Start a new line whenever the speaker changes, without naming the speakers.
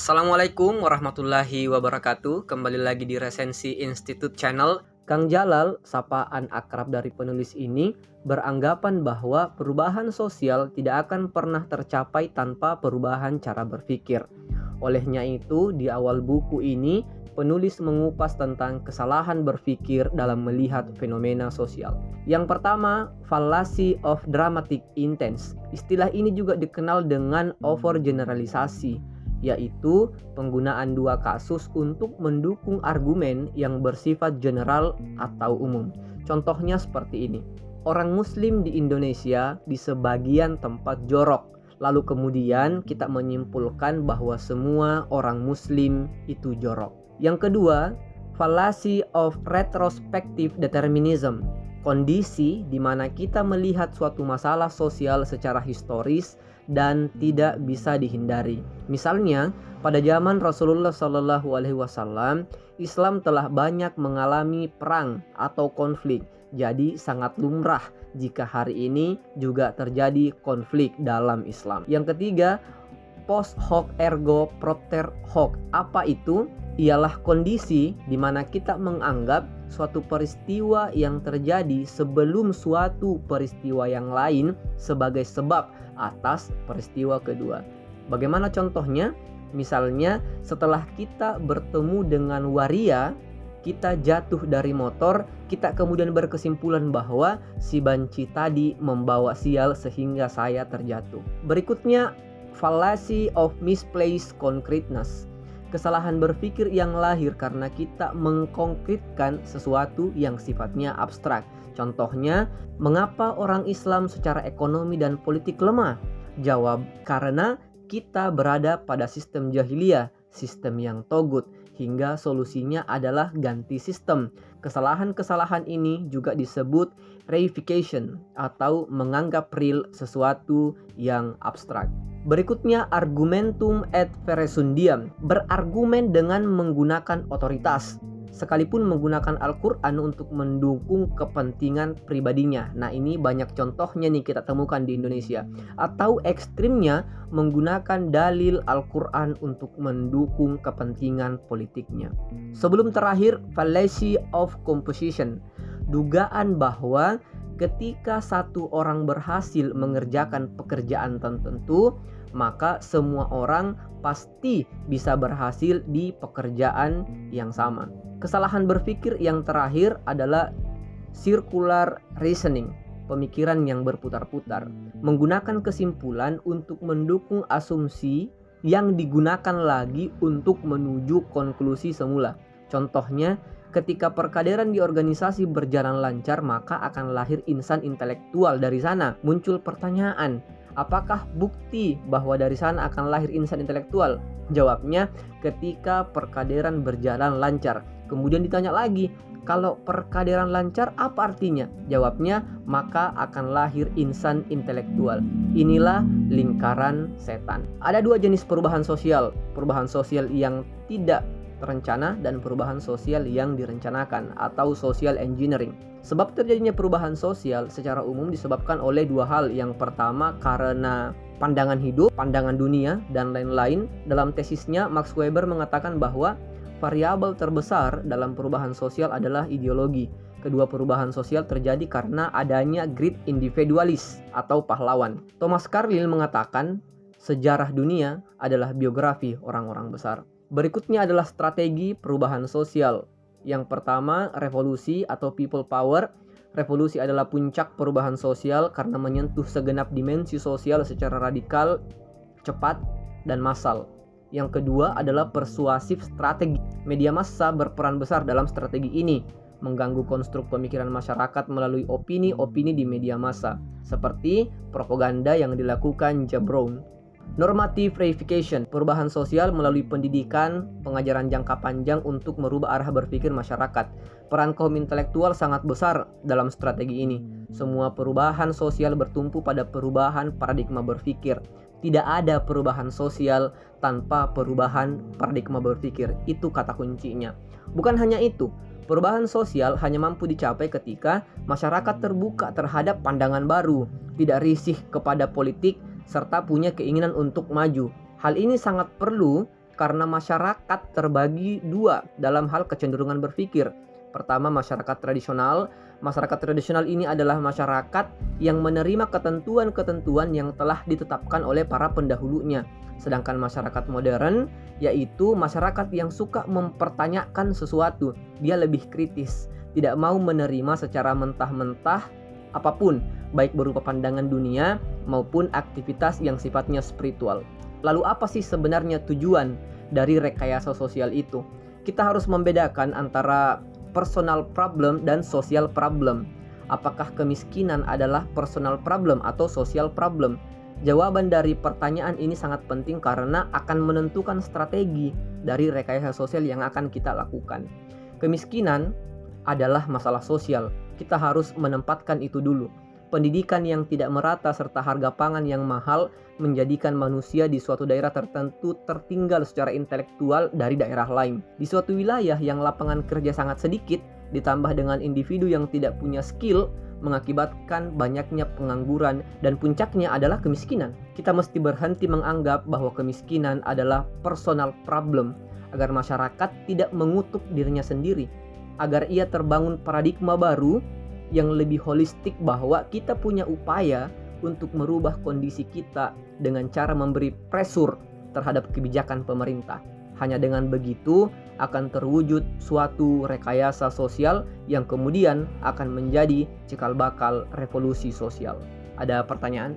Assalamualaikum warahmatullahi wabarakatuh. Kembali lagi di Resensi Institute Channel. Kang Jalal, sapaan akrab dari penulis ini, beranggapan bahwa perubahan sosial tidak akan pernah tercapai tanpa perubahan cara berpikir. Olehnya itu, di awal buku ini, penulis mengupas tentang kesalahan berpikir dalam melihat fenomena sosial. Yang pertama, fallacy of dramatic intense. Istilah ini juga dikenal dengan overgeneralisasi yaitu penggunaan dua kasus untuk mendukung argumen yang bersifat general atau umum. Contohnya seperti ini. Orang muslim di Indonesia di sebagian tempat jorok. Lalu kemudian kita menyimpulkan bahwa semua orang muslim itu jorok. Yang kedua, fallacy of retrospective determinism. Kondisi di mana kita melihat suatu masalah sosial secara historis dan tidak bisa dihindari. Misalnya, pada zaman Rasulullah Shallallahu Alaihi Wasallam, Islam telah banyak mengalami perang atau konflik. Jadi sangat lumrah jika hari ini juga terjadi konflik dalam Islam. Yang ketiga, post hoc ergo propter hoc. Apa itu? Ialah kondisi di mana kita menganggap suatu peristiwa yang terjadi sebelum suatu peristiwa yang lain sebagai sebab atas peristiwa kedua. Bagaimana contohnya? Misalnya setelah kita bertemu dengan waria, kita jatuh dari motor, kita kemudian berkesimpulan bahwa si banci tadi membawa sial sehingga saya terjatuh. Berikutnya, fallacy of misplaced concreteness. Kesalahan berpikir yang lahir karena kita mengkonkretkan sesuatu yang sifatnya abstrak. Contohnya, mengapa orang Islam secara ekonomi dan politik lemah? Jawab, karena kita berada pada sistem jahiliyah, sistem yang togut, hingga solusinya adalah ganti sistem. Kesalahan-kesalahan ini juga disebut reification atau menganggap real sesuatu yang abstrak. Berikutnya argumentum et veresundiam, berargumen dengan menggunakan otoritas sekalipun menggunakan Al-Quran untuk mendukung kepentingan pribadinya. Nah ini banyak contohnya nih kita temukan di Indonesia. Atau ekstrimnya menggunakan dalil Al-Quran untuk mendukung kepentingan politiknya. Sebelum terakhir, fallacy of composition. Dugaan bahwa ketika satu orang berhasil mengerjakan pekerjaan tertentu, maka semua orang pasti bisa berhasil di pekerjaan yang sama. Kesalahan berpikir yang terakhir adalah circular reasoning, pemikiran yang berputar-putar, menggunakan kesimpulan untuk mendukung asumsi yang digunakan lagi untuk menuju konklusi semula. Contohnya, Ketika perkaderan di organisasi berjalan lancar, maka akan lahir insan intelektual dari sana. Muncul pertanyaan, apakah bukti bahwa dari sana akan lahir insan intelektual? Jawabnya, ketika perkaderan berjalan lancar. Kemudian ditanya lagi, kalau perkaderan lancar apa artinya? Jawabnya, maka akan lahir insan intelektual. Inilah lingkaran setan. Ada dua jenis perubahan sosial. Perubahan sosial yang tidak terencana dan perubahan sosial yang direncanakan atau social engineering. Sebab terjadinya perubahan sosial secara umum disebabkan oleh dua hal. Yang pertama karena pandangan hidup, pandangan dunia, dan lain-lain. Dalam tesisnya, Max Weber mengatakan bahwa variabel terbesar dalam perubahan sosial adalah ideologi. Kedua perubahan sosial terjadi karena adanya grid individualis atau pahlawan. Thomas Carlyle mengatakan sejarah dunia adalah biografi orang-orang besar. Berikutnya adalah strategi perubahan sosial. Yang pertama, revolusi atau people power. Revolusi adalah puncak perubahan sosial karena menyentuh segenap dimensi sosial secara radikal, cepat, dan massal. Yang kedua adalah persuasif strategi. Media massa berperan besar dalam strategi ini, mengganggu konstruk pemikiran masyarakat melalui opini-opini di media massa, seperti propaganda yang dilakukan Jabron Normative reification, perubahan sosial melalui pendidikan, pengajaran jangka panjang untuk merubah arah berpikir masyarakat. Peran kaum intelektual sangat besar dalam strategi ini. Semua perubahan sosial bertumpu pada perubahan paradigma berpikir. Tidak ada perubahan sosial tanpa perubahan paradigma berpikir. Itu kata kuncinya. Bukan hanya itu, Perubahan sosial hanya mampu dicapai ketika masyarakat terbuka terhadap pandangan baru, tidak risih kepada politik, serta punya keinginan untuk maju. Hal ini sangat perlu karena masyarakat terbagi dua dalam hal kecenderungan berpikir. Pertama, masyarakat tradisional. Masyarakat tradisional ini adalah masyarakat yang menerima ketentuan-ketentuan yang telah ditetapkan oleh para pendahulunya. Sedangkan masyarakat modern yaitu masyarakat yang suka mempertanyakan sesuatu. Dia lebih kritis, tidak mau menerima secara mentah-mentah apa pun, baik berupa pandangan dunia maupun aktivitas yang sifatnya spiritual. Lalu apa sih sebenarnya tujuan dari rekayasa sosial itu? Kita harus membedakan antara personal problem dan social problem. Apakah kemiskinan adalah personal problem atau social problem? Jawaban dari pertanyaan ini sangat penting karena akan menentukan strategi dari rekayasa sosial yang akan kita lakukan. Kemiskinan adalah masalah sosial. Kita harus menempatkan itu dulu pendidikan yang tidak merata serta harga pangan yang mahal menjadikan manusia di suatu daerah tertentu tertinggal secara intelektual dari daerah lain. Di suatu wilayah yang lapangan kerja sangat sedikit, ditambah dengan individu yang tidak punya skill, mengakibatkan banyaknya pengangguran dan puncaknya adalah kemiskinan. Kita mesti berhenti menganggap bahwa kemiskinan adalah personal problem agar masyarakat tidak mengutuk dirinya sendiri, agar ia terbangun paradigma baru yang lebih holistik bahwa kita punya upaya untuk merubah kondisi kita dengan cara memberi pressure terhadap kebijakan pemerintah. Hanya dengan begitu akan terwujud suatu rekayasa sosial yang kemudian akan menjadi cikal bakal revolusi sosial. Ada pertanyaan?